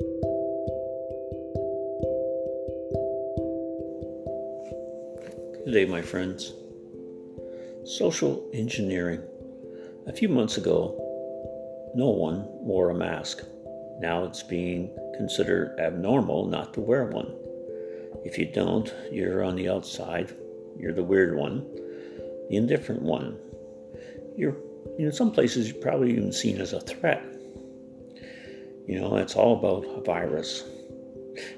Good day, my friends. Social engineering. A few months ago, no one wore a mask. Now it's being considered abnormal not to wear one. If you don't, you're on the outside. You're the weird one, the indifferent one. You're, in some places, you're probably even seen as a threat. You know, it's all about a virus.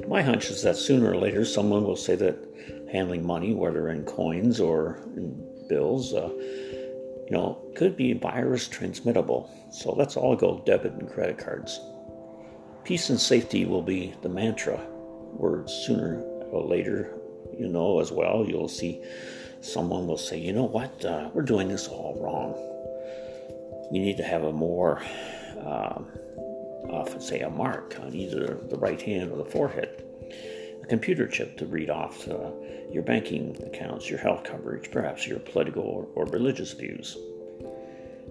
My hunch is that sooner or later someone will say that handling money, whether in coins or in bills, uh, you know, could be virus transmittable. So let's all go debit and credit cards. Peace and safety will be the mantra. Words sooner or later, you know, as well. You'll see someone will say, you know what, uh, we're doing this all wrong. We need to have a more, uh, often say, a mark on either the right hand or the forehead a computer chip to read off uh, your banking accounts, your health coverage, perhaps your political or, or religious views.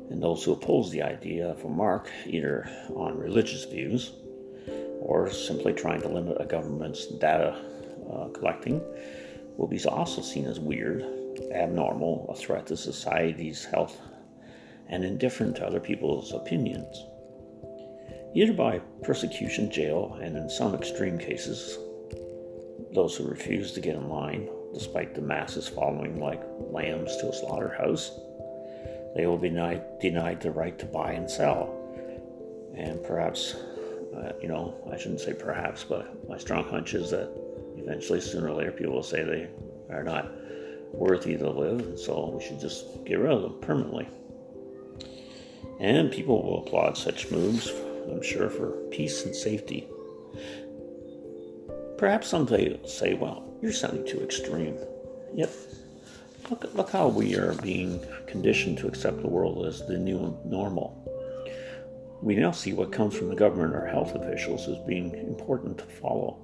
And those who oppose the idea of a mark, either on religious views or simply trying to limit a government's data uh, collecting, will be also seen as weird, abnormal, a threat to society's health, and indifferent to other people's opinions. Either by persecution, jail, and in some extreme cases, those who refuse to get in line, despite the masses following like lambs to a slaughterhouse, they will be denied, denied the right to buy and sell. And perhaps, uh, you know, I shouldn't say perhaps, but my strong hunch is that eventually, sooner or later, people will say they are not worthy to live, and so we should just get rid of them permanently. And people will applaud such moves, I'm sure, for peace and safety. Perhaps some will say, well, you're sounding too extreme. Yep. look, look how we are being conditioned to accept the world as the new normal. We now see what comes from the government or health officials as being important to follow.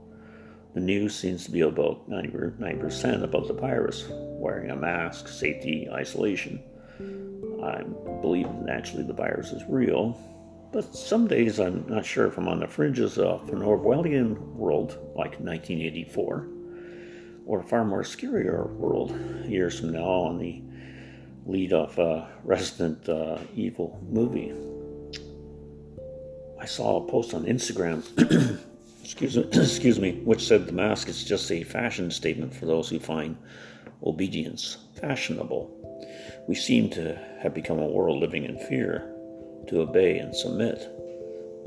The news seems to be about 99% about the virus, wearing a mask, safety, isolation. I believe naturally the virus is real, but some days I'm not sure if I'm on the fringes of an Orwellian world like 1984 or a far more scarier world years from now on the lead of a Resident uh, Evil movie. I saw a post on Instagram, excuse, me, excuse me, which said the mask is just a fashion statement for those who find obedience fashionable. We seem to have become a world living in fear to obey and submit.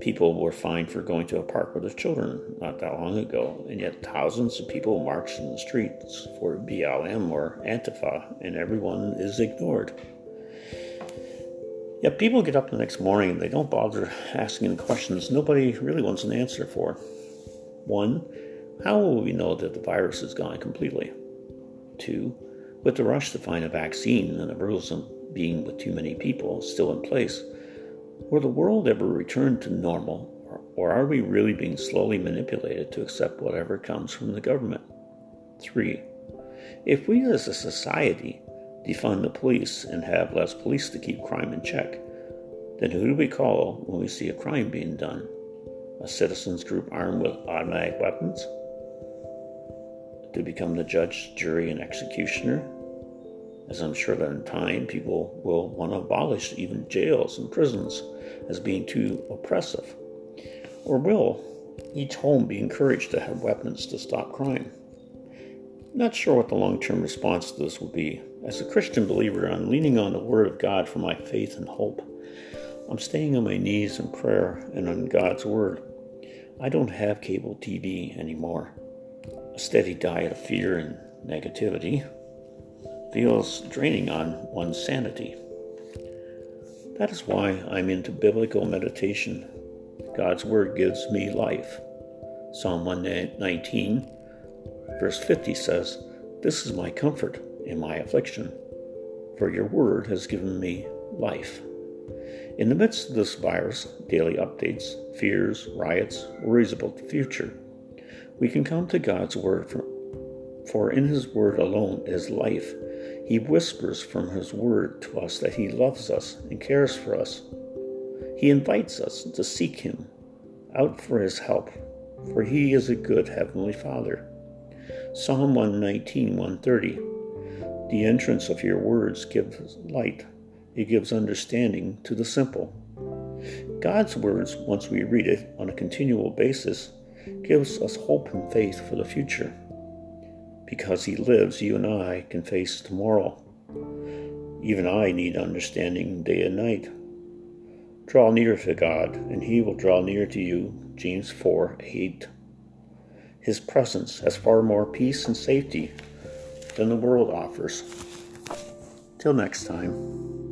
People were fined for going to a park with their children not that long ago, and yet thousands of people marched in the streets for BLM or Antifa, and everyone is ignored. Yet people get up the next morning and they don't bother asking any questions nobody really wants an answer for. One, how will we know that the virus is gone completely? Two, with the rush to find a vaccine and the rules of being with too many people still in place, Will the world ever return to normal, or are we really being slowly manipulated to accept whatever comes from the government? 3. If we as a society defund the police and have less police to keep crime in check, then who do we call when we see a crime being done? A citizens group armed with automatic weapons? To become the judge, jury, and executioner? As I'm sure that in time people will want to abolish even jails and prisons as being too oppressive. Or will each home be encouraged to have weapons to stop crime? Not sure what the long term response to this will be. As a Christian believer, I'm leaning on the Word of God for my faith and hope. I'm staying on my knees in prayer and on God's Word. I don't have cable TV anymore. A steady diet of fear and negativity feels draining on one's sanity. That is why I'm into biblical meditation. God's Word gives me life. Psalm 119, verse 50 says, This is my comfort in my affliction, for your Word has given me life. In the midst of this virus, daily updates, fears, riots, worries about the future, we can come to God's Word, for, for in His Word alone is life he whispers from His Word to us that He loves us and cares for us. He invites us to seek Him out for His help for he is a good heavenly Father. Psalm 119, 130. The entrance of your words gives light, it gives understanding to the simple. God's words, once we read it on a continual basis, gives us hope and faith for the future. Because He lives, you and I can face tomorrow. Even I need understanding day and night. Draw near to God, and He will draw near to you. James 4 8. His presence has far more peace and safety than the world offers. Till next time.